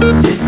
Thank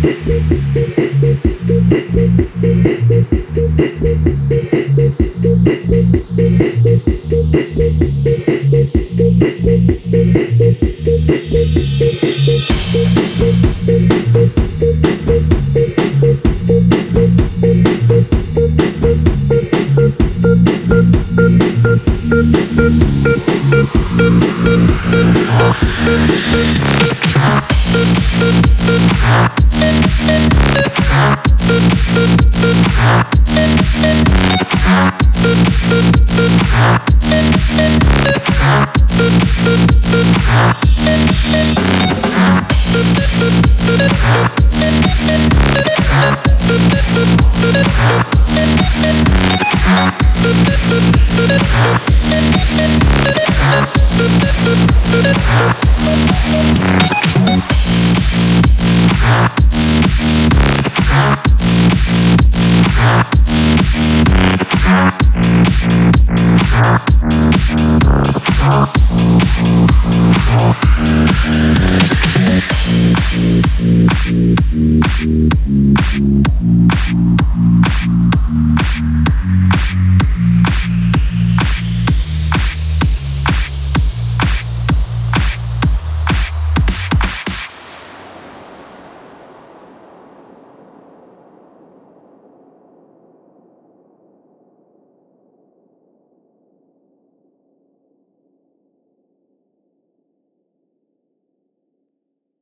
Thank you.